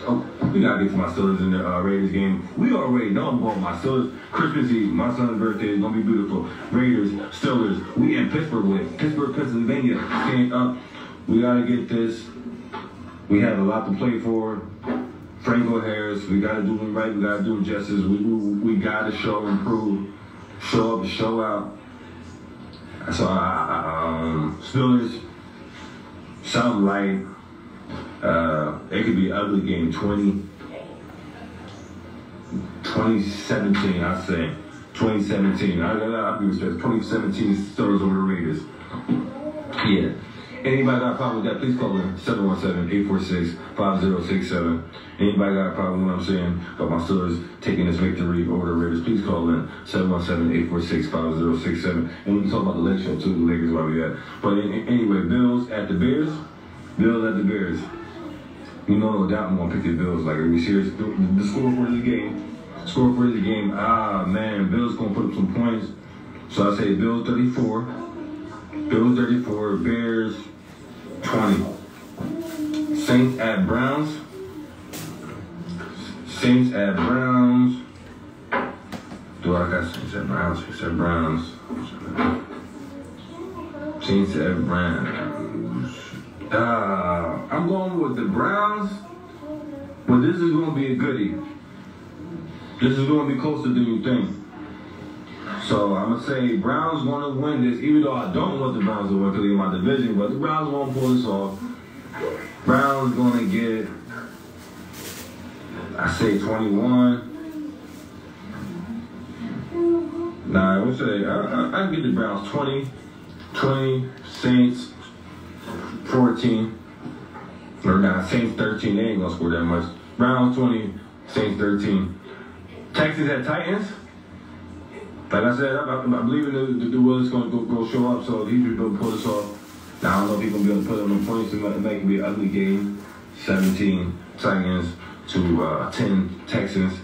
A: Oh, we gotta get to my Steelers in the uh, Raiders game. We already know I'm going my Steelers. Christmas Eve, my son's birthday is gonna be beautiful. Raiders, Steelers. We in Pittsburgh with Pittsburgh, Pennsylvania. Stand up. We gotta get this. We have a lot to play for. Franco Harris, we gotta do him right. We gotta do him justice. We, we, we gotta show and prove. Show up, show out. So, um, Steelers, something like uh, it could be ugly game. 20, 2017, I say. 2017. I, I, be respectful. 2017 Steelers over the Raiders. Yeah. Anybody got a problem with that, please call in 717-846-5067. Anybody got a problem with what I'm saying about my Steelers taking this victory over the Raiders, please call in 717-846-5067. And we can talk about the Lake Show too, the Lakers while we at. But anyway, Bills at the Bears. Bills at the Bears. You know, no doubt I'm gonna pick the Bills. Like, are we serious? The, the score for the game. Score for the game. Ah, man, Bills gonna put up some points. So I say Bills 34. Bills 34. Bears 20. Saints at Browns. Saints at Browns. Do I got Saints at Browns? Saints at Browns. Saints at Browns. Uh, I'm going with the Browns, but this is going to be a goodie. This is going to be closer than you think. So I'm gonna say Browns to win this, even though I don't want the Browns to win because they're in my division. But the Browns won't pull this off. Browns to get, I say 21. Nah, I would say I, I, I get the Browns 20, 20 Saints 14. Or nah, Saints 13. They ain't gonna score that much. Browns 20, Saints 13. Texans at Titans. Like I said, I, I, I believe in the, the, the Willis going to go, show up, so he's going to pull this off. Now, I don't know if he's going to be able to put on the points and make it be an ugly game. 17 Titans to uh, 10 Texans.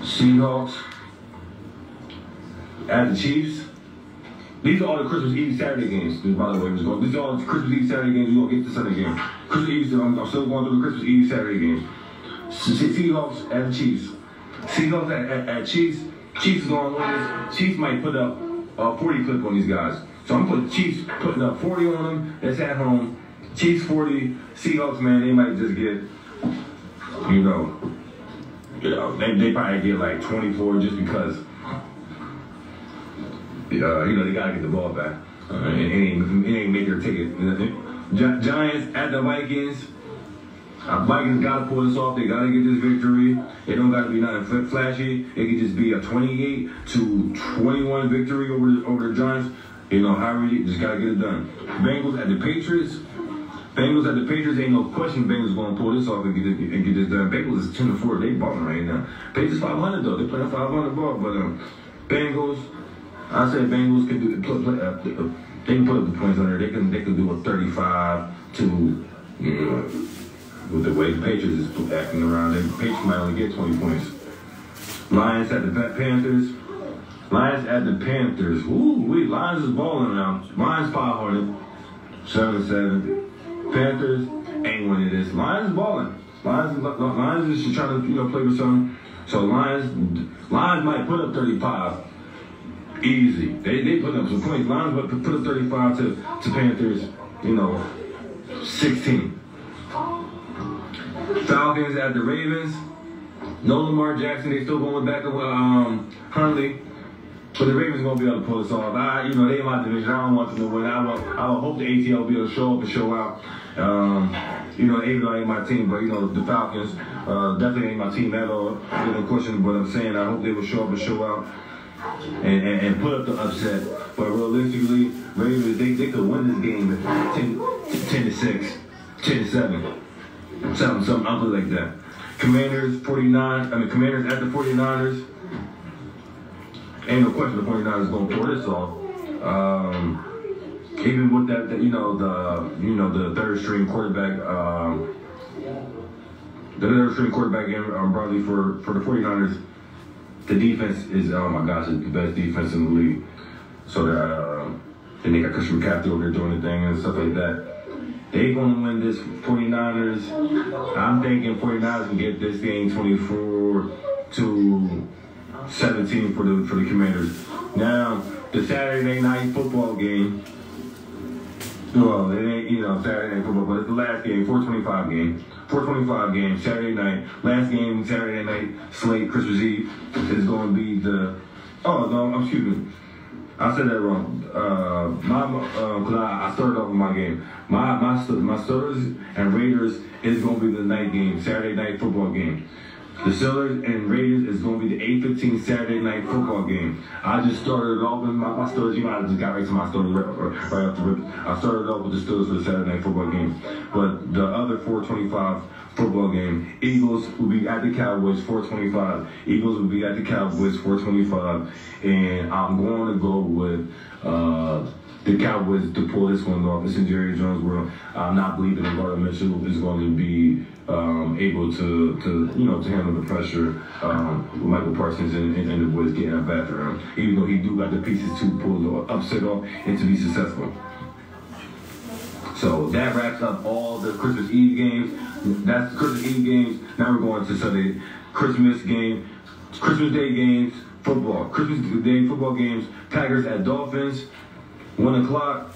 A: Seahawks at the Chiefs. These are all the Christmas Eve Saturday games, by the way. Going, these are all the Christmas Eve Saturday games. We're to get to Sunday game. Christmas Eve, I'm, I'm still going through the Christmas Eve Saturday games. Seahawks at Chiefs. Seahawks at, at, at Chiefs. Chiefs is going to win. Chiefs might put up a 40 clip on these guys. So I'm putting Chiefs putting up 40 on them. That's at home. Chiefs 40. Seahawks, man, they might just get, you know, you know, they, they probably get like 24 just because, uh, you know, they got to get the ball back. Uh, it, it, ain't, it ain't make their ticket. Gi- Giants at the Vikings. Vikings got to pull this off. They got to get this victory. It don't got to be nothing flashy. It could just be a 28 to 21 victory over the, over the Giants. You know, however you just got to get it done. Bengals at the Patriots. Bengals at the Patriots ain't no question Bengals to pull this off and get, and get this done. Bengals is 10 to 4. They balling right now. Patriots 500 though. They playing 500 ball. But um, Bengals, I say Bengals can do play, play, uh, they can put up the points on there. They can they can do a 35 to you know, with the way the Patriots is acting around. The Patriots might only get 20 points. Lions at the Panthers. Lions at the Panthers. Ooh, we Lions is balling now. Lions 500. 7-7. Panthers ain't winning this. Lions balling. Lions, Lions is trying to you know play with something. So Lions, Lions might put up 35. Easy. They they put up some points. Lions but put up 35 to, to Panthers, you know, 16. Falcons at the Ravens. No Lamar Jackson. They still going back with um, Huntley. But the Ravens gonna be able to pull this off. I, you know, they in my division. I don't want them to win. I will, I will hope the ATL will be able to show up and show out. Um, you know, even though ain't my team, but you know, the Falcons uh, definitely ain't my team at all. You know, question what I'm saying. I hope they will show up and show out. And, and, and put up the upset. But realistically, Ravens, they, they could win this game 10, 10 to 6, 10 to 7. Something, something ugly like that. Commanders 49, I mean, Commanders at the 49ers. Ain't no question the 49ers going to this off. Um, even with that, you know, the you know the third string quarterback, um, the third string quarterback, um, probably for for the 49ers, the defense is oh my gosh, the best defense in the league. So uh, Then they got Christian McCaffrey over there doing the thing and stuff like that. They gonna win this 49ers. I'm thinking 49ers can get this game 24 to 17 for the for the Commanders. Now the Saturday night football game. Well, it ain't you know Saturday night football, but it's the last game, 425 game. 425 game, Saturday night. Last game, Saturday night, slate, Christmas Eve, is going to be the. Oh, no, excuse me. I said that wrong. Uh, my, uh, I, I started off with my game. My, my, my Steelers and Raiders is going to be the night game, Saturday night football game. The Steelers and Raiders is going to be the 8:15 Saturday night football game. I just started off with my, my Steelers. You know, I just got right to my Steelers right, right off the rip. I started off with the Steelers for the Saturday night football game. But the other 425 football game, Eagles will be at the Cowboys 425. Eagles will be at the Cowboys 425. And I'm going to go with. Uh, the Cowboys to pull this one off. It's in Jerry Jones' world. I'm not believing that Gardner Minshew is going to be um, able to, to, you know, to handle the pressure um, with Micah Parsons and, and, and the boys getting up after him. Even though he do got the pieces to pull the upset off and to be successful. So that wraps up all the Christmas Eve games. That's Christmas Eve games. Now we're going to Sunday Christmas game, Christmas Day games, football. Christmas Day football games. Packers at Dolphins one o'clock.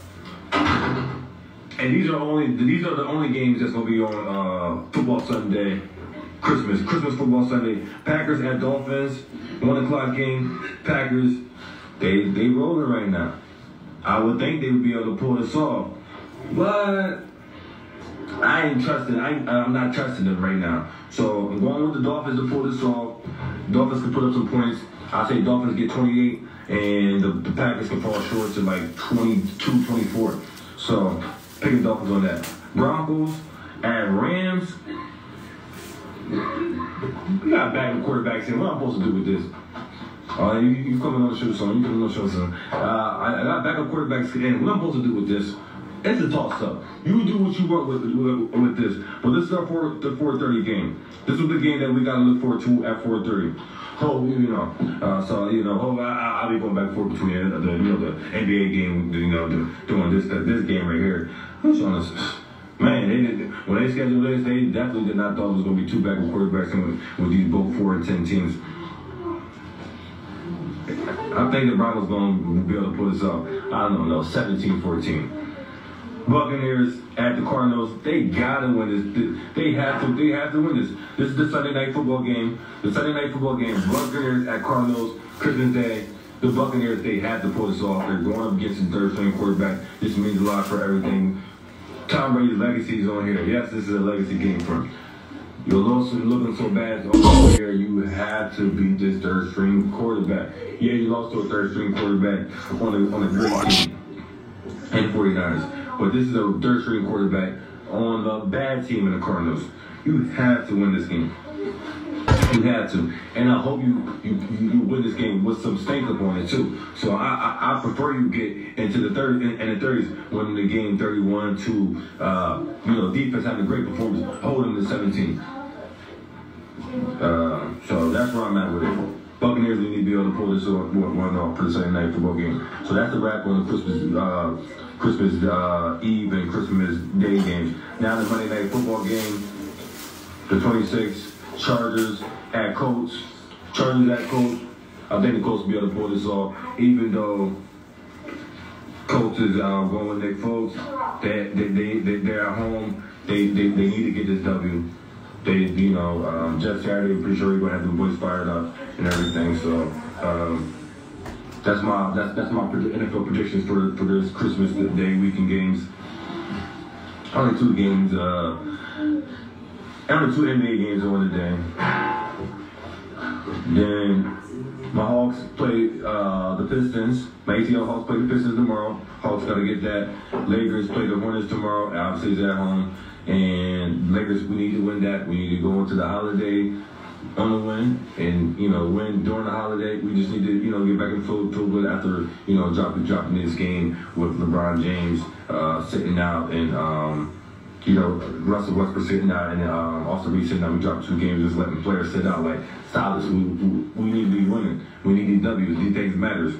A: And these are only these are the only games that's gonna be on uh, football Sunday, Christmas, Christmas football Sunday. Packers at Dolphins, one o'clock game. Packers, they they rolling right now. I would think they would be able to pull this off, but I ain't trusting. I I'm not trusting them right now. So I'm going with the Dolphins to pull this off. Dolphins can put up some points. I say Dolphins get 28 and the, the Packers can fall short to like 22, 24. So picking Dolphins on that. Broncos at Rams. We got back quarterbacks in. What am I supposed to do with this? Uh, you, you coming on the show, son. You coming on the show, son. Uh, I, I got backup quarterbacks in. What am I supposed to do with this? It's a toss up. You do what you want with, with, with this. But this is our four, the 4:30 game. This is the game that we got to look forward to at 4:30 whole, you know, uh, so you know, whole, I, I'll be going back and forth between the, the you know the NBA game, you know, the, doing this this game right here. I'm showing us. Man, they did, when they scheduled this, they definitely did not thought it was going to be two backup quarterbacks with, with these both four and ten teams. I think the Broncos going to be able to pull this off. I don't know, 17-14. Buccaneers at the Cardinals. They gotta win this. They have to. They have to win this. This is the Sunday night football game. The Sunday night football game. Buccaneers at Cardinals. Christmas Day. The Buccaneers. They have to pull this off. They're going up against the third string quarterback. This means a lot for everything. Tom Brady's legacy is on here. Yes, this is a legacy game for him. You're looking so bad over here. You have to beat this third string quarterback. Yeah, you lost to a third string quarterback on a on a great team and 49ers. But this is a third string quarterback on the bad team in the Cardinals. You have to win this game. You have to, and I hope you you, you win this game with some stink up on it too. So I, I, I prefer you get into the third and the thirties, winning the game thirty-one to uh, you know defense having a great performance, holding the seventeen. Uh, so that's where I'm at with it. Buccaneers we need to be able to pull this one off for the Sunday night football game. So that's the wrap on the Christmas. Uh, Christmas uh, Eve and Christmas Day games. Now the Monday Night Football game, the 26 Chargers at Colts. Chargers at Colts. I think the Colts will be able to pull this off, even though Colts is uh, going with Nick Foles. They, they, they, they, they're at home. They, they, they need to get this W. They, you know, um, Jeff Saturday, pretty sure he's going to have the boys fired up and everything. So, um, that's my that's that's my NFL predictions for for this Christmas Day weekend games. Only two games. Uh, only two NBA games on the day. Then my Hawks play uh, the Pistons. My ATL Hawks play the Pistons tomorrow. Hawks got to get that. Lakers play the Hornets tomorrow. Obviously, it's at home. And Lakers, we need to win that. We need to go into the holiday on the win and you know win during the holiday. We just need to you know get back in full full good after you know dropping dropping this game with LeBron James uh, sitting out and um, you know Russell Westbrook sitting out and um, also we sitting out. We dropped two games just letting players sit out like stop We, we, need to be winning. We need these W's. These things matters.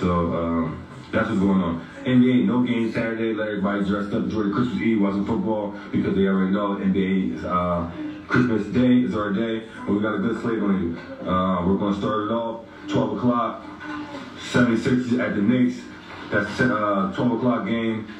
A: So um, that's what's going on. NBA, no game Saturday. Let everybody dressed up, the Christmas Eve, watching football because they already know NBA uh, Christmas Day is our day. And we got a good slate on you. Uh, we're going to start it off 12 o'clock. 76 at the Knicks. That's uh, 12 o'clock game.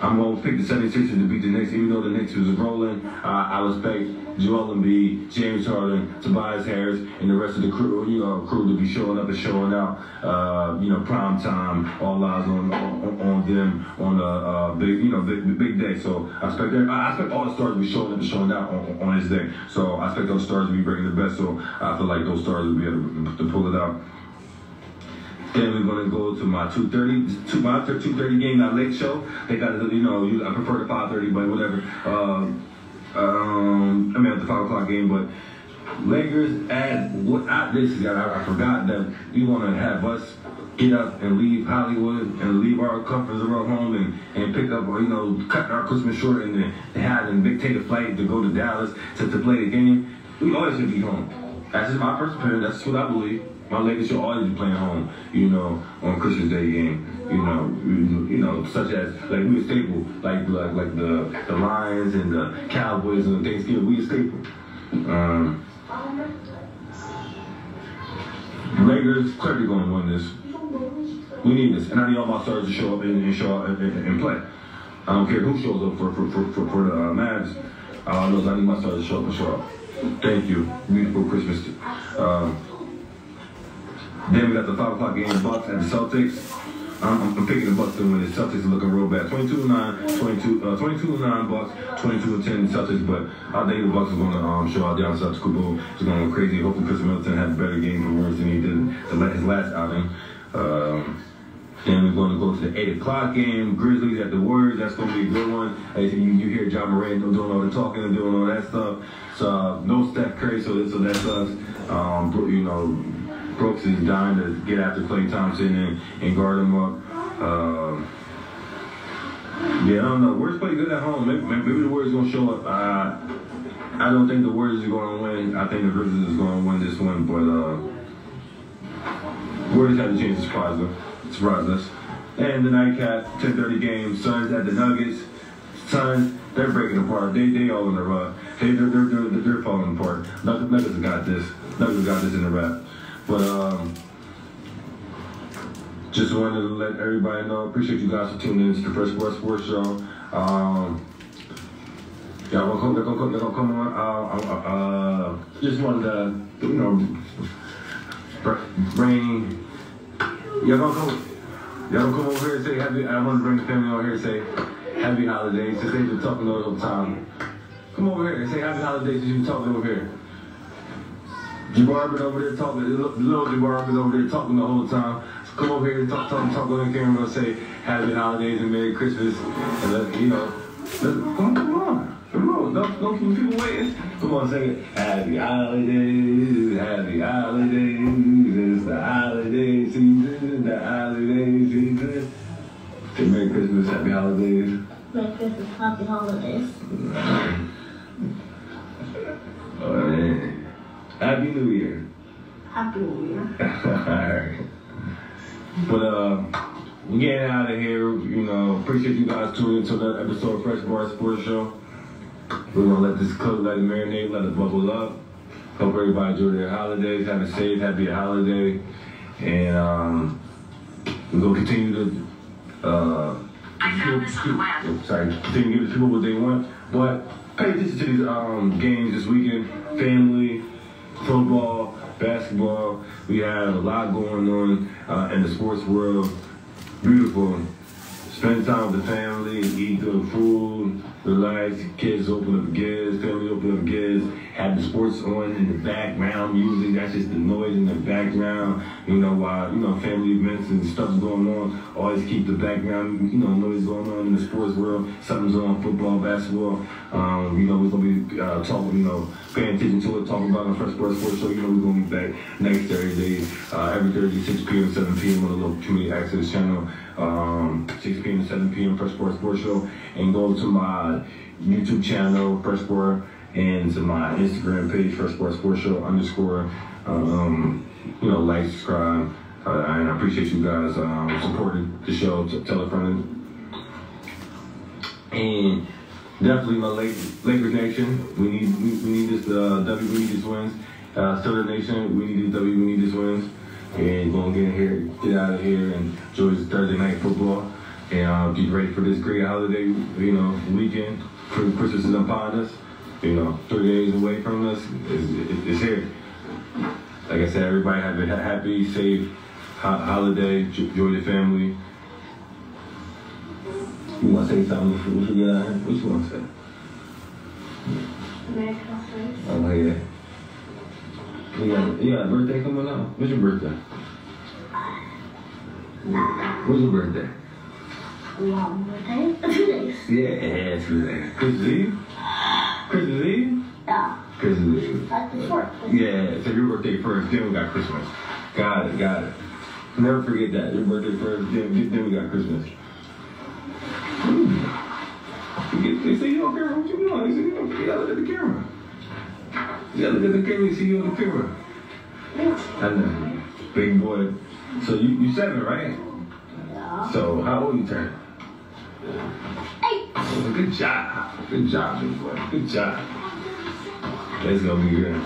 A: I'm going to pick the 76ers to beat the Knicks, even though the Knicks was rolling. Uh, I respect Joel Embiid, James Harden, Tobias Harris, and the rest of the crew, you know, crew to be showing up and showing out. Uh, you know, prime time, all eyes on on, on them on a uh, big, you know, big big day. So I expect I expect all the stars to be showing up and showing out on, on this day. So I expect those stars to be bringing the best. So I feel like those stars will be able to pull it out. Then we're gonna go to my 2:30, to my 2:30 game, that late show. They got, you know, I prefer the 5:30, but whatever. Um, um, I mean, at the five o'clock game, but Lakers at what I, this is I, I forgot that you want to have us get up and leave Hollywood and leave our comforts of our home and, and pick up, you know, cut our Christmas short and, and have and dictate a flight to go to Dallas to, to play the game. We always should be home. That's just my personal opinion. That's what I believe. My Lakers should always be playing home, you know, on Christmas Day game. You know, you, know, such as like we a staple, like like like the the Lions and the Cowboys and Thanksgiving. We a staple. Um, Lakers clearly going to win this. We need this, and I need all my stars to show up and, and show up and, and, play. I don't care who shows up for for for, for, for the uh, Mavs. All I know I need my stars to show up and show up. Thank you. Beautiful Christmas. Uh, then we got the 5 o'clock game, Bucks and the Celtics. I'm, I'm, picking the Bucks to win. The Celtics are looking real bad. 22 9, 22, uh, 22 9 Bucks, 22 10 Celtics. But I think the Bucks are going to um, show out Giannis Antetokounmpo. It's going to go crazy. Hopefully, Khris Middleton has a better game for worse than he did his last outing. Um, then we're going to go to the 8 o'clock game. Grizzlies at the Warriors. That's going to be a good one. As you, you hear Ja Morant doing all the talking and doing all that stuff. So, uh, no Steph Curry, so, so that sucks. Um, you know, Brooks is dying to get after Klay Thompson and, and guard him up. Uh, yeah, I don't know. Warriors play good at home. Maybe, maybe the Warriors gonna show up. I don't think the Warriors are to win. I think the Grizzlies is to win this one, but uh, Warriors have a chance to surprise them, surprise us. And the nightcap, 10:30 game. Suns at the Nuggets. Suns, they're breaking apart. They they all in the rut. They they're they're, they're, they're falling apart. Nuggets got this. Nuggets got this in the wrap. But um, just wanted to let everybody know. Appreciate you guys for tuning in to the Fresh Sports Sports Show. Um, y'all gonna come, they're gonna come, they're gonna come on. Uh, uh, uh, just wanted to, you know, bring. Y'all gonna come. Y'all gonna come over here and say happy. I want to bring the family over here and say happy holidays. Since they've been talking all the time. Come over here and say happy holidays. You've been talking over here. Jabbar over there talking, little Jabbar over there talking the whole time. So come over here and talk, talk, talk on the camera and say Happy Holidays and Merry Christmas. And let, you know, let, come, come on. Come on, don't, don't keep people waiting. Come on, sing it. Happy Holidays, Happy Holidays, it's the holiday season, the holiday season. Say Merry Christmas, Happy Holidays.
B: Merry Christmas, Happy Holidays.
A: Oh, man. Happy New Year.
B: Happy New Year.
A: Alright. But uh we getting out of here, you know, appreciate you guys tuning into another episode of Fresh Bar Sports Show. We're gonna let this cook, let it marinate, let it bubble up. Hope everybody enjoy their holidays, have a safe, happy holiday. And um we're gonna continue to uh
C: I found this on the web.
A: oh, sorry, continue to give the people what they want. But pay attention to these um games this weekend. Family, football, basketball. We have a lot going on uh, in the sports world. Beautiful. Spend time with the family, eat good food, relax. Kids open up gigs, family open up gigs. Have the sports on in the background, music. That's just the noise in the background. You know, while you know family events and stuff's going on, always keep the background, you know, noise going on in the sports world. Something's on, football, basketball. Um, you know, we're gonna be uh, talking, you know, paying attention to it, talking about it on Fresh Sports Sports Show. You know, we're gonna be back next Thursday, uh, every Thursday, 6 p.m., 7 p.m. on the local community access channel. Um, 6 p.m. to 7 p.m. Fresh Sports Sports Show, and go to my YouTube channel, Fresh Sport, and to my Instagram page, Fresh Sports Sports Show underscore. Um, you know, like, subscribe, Uh, and I appreciate you guys um, supporting the show. Tell a friend. And definitely my Lakers, Lakers Nation. We need we, we need this uh, W. We need these wins. Uh, Steelers Nation. We need this W. We need these wins. And we're gonna get in here, get out of here, and enjoy this Thursday night football. And uh, get ready for this great holiday, you know, weekend. Christmas is upon us. You know, three days away from us. It's here. Like I said, everybody have a happy, safe ho- holiday. Enjoy your family. You want to say something? What you got? What you want to say?
B: Merry Christmas.
A: Oh yeah. You got, you got a birthday coming up? What's your birthday? What's your birthday?
B: Long birthday. Two days.
A: Yeah, it's Christmas Christmas Eve? Christmas Eve?
B: Yeah.
A: Christmas Eve.
B: The.
A: Yeah, so your birthday first, then we got Christmas. Got it, got it. Never forget that. Your birthday first, then, then we got Christmas. They say you on camera, what you doing? They say you don't you gotta look at the camera. You gotta look at the camera, you see you on the camera. I know. Big boy. So you, you seven, right?
B: Yeah.
A: So how old you turn?
B: Eight.
A: Good job. Good job, big boy. Good job. That's gonna be good.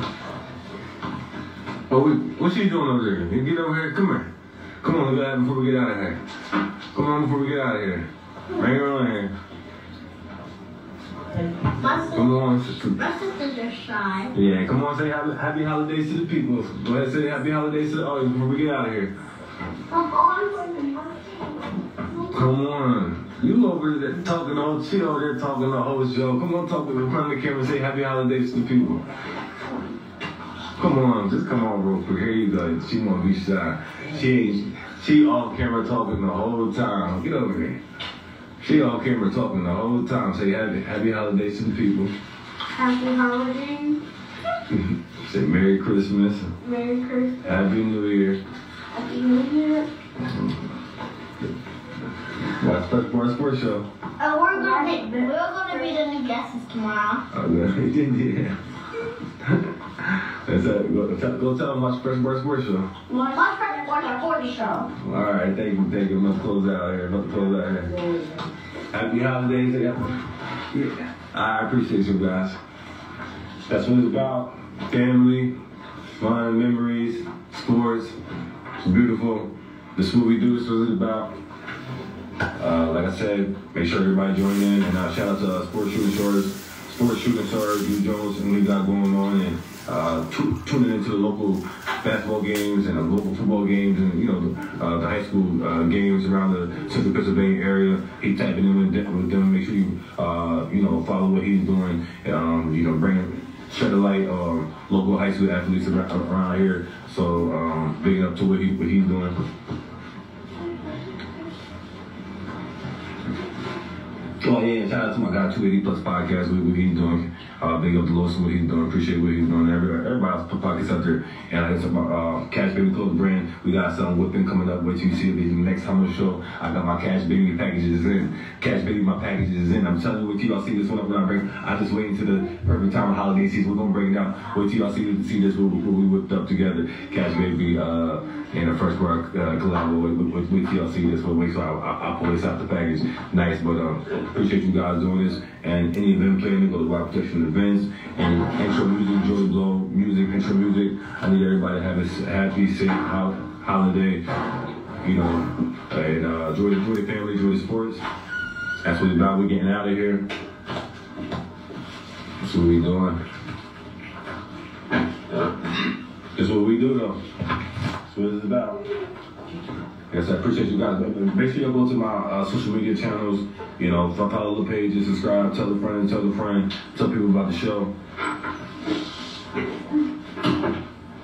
A: Oh, what's she doing over there? You get over here. Come here. Come on, get out before we get out of here. Come on before we get out of here. Bring her on here. Come on, sister.
B: my sisters are shy.
A: Yeah, come on, say happy, holidays to the people. Go ahead, say happy holidays to the audience before we get out of here.
B: I'm on.
A: Come on. You over there talking all she over there talking the whole show. Come on, talk to the front of the camera and say happy holidays to the people. Come on, just come on real quick. Here you go. She wanna be shy. She ain't she off camera talking the whole time. Get over here. She off camera talking the whole time. Say happy happy holidays to the people.
B: Happy holidays.
A: Say Merry Christmas.
B: Merry Christmas.
A: Happy New Year.
B: Happy New Year.
A: Watch Fresh Bar Sports Show.
B: Uh, we're gonna be, we're gonna be the new guests tomorrow.
A: Okay. yeah. That's it. Go, tell- go tell them watch Fresh Bar Sports Show.
B: Watch Fresh Sports show.
A: All right, thank you, thank you. I'm gonna close out here. I'm gonna close out here. Happy holidays, yeah. I appreciate you guys. That's what it's about. Family, fun memories, sports. It's beautiful. This is what we do. This is what it's about. Uh, like I said, make sure everybody join in. And uh, shout out to uh, Sports Shooting Stars, Shooting Stars, Hugh Jones, and he got going on. And uh, tu- tuning into the local basketball games and the local football games and, you know, the, uh, the high school uh, games around the central Pennsylvania area. He tapping in with them. Make sure you, uh, you know, follow what he's doing. Um, you know, bring shed a light on local high school athletes around, around here. So um, big up to what, he, what he's doing. Oh yeah, shout out to my guy 280 Plus Podcast, what, what he's doing. Uh, big up to Lawson, what he's doing. Appreciate what he's doing. Everybody, everybody else put pockets out there. And I said, my uh, Cash Baby Clothes brand, we got some whipping coming up. Till you see it the next time on the show. I got my Cash Baby packages in. Cash Baby, my packages in. I'm telling you, till y'all see this one up when I bring. I just wait until the perfect time of holiday season. We're gonna break it down. Wait till y'all see see this what, what we whipped up together. Cash Baby uh, and the first part uh, collab. Wait till y'all see this. But wait till I, I, I pull this out the package. Nice, but um, appreciate you guys doing this. And any event planning, go to Wild Protection Events and intro music, Joy Blow music, intro music. I need everybody to have a happy, safe ho- holiday. You know, and uh, enjoy, enjoy the family, enjoy the sports. That's what it's about. We're getting out of here. That's what we doing. That's what we do, though. That's what it's about. Yes, I appreciate you guys. Make sure you go to my uh, social media channels. You know, follow the pages, subscribe, tell a friend, tell a friend, tell people about the show.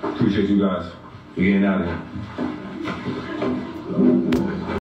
A: Appreciate you guys. We're getting out of here.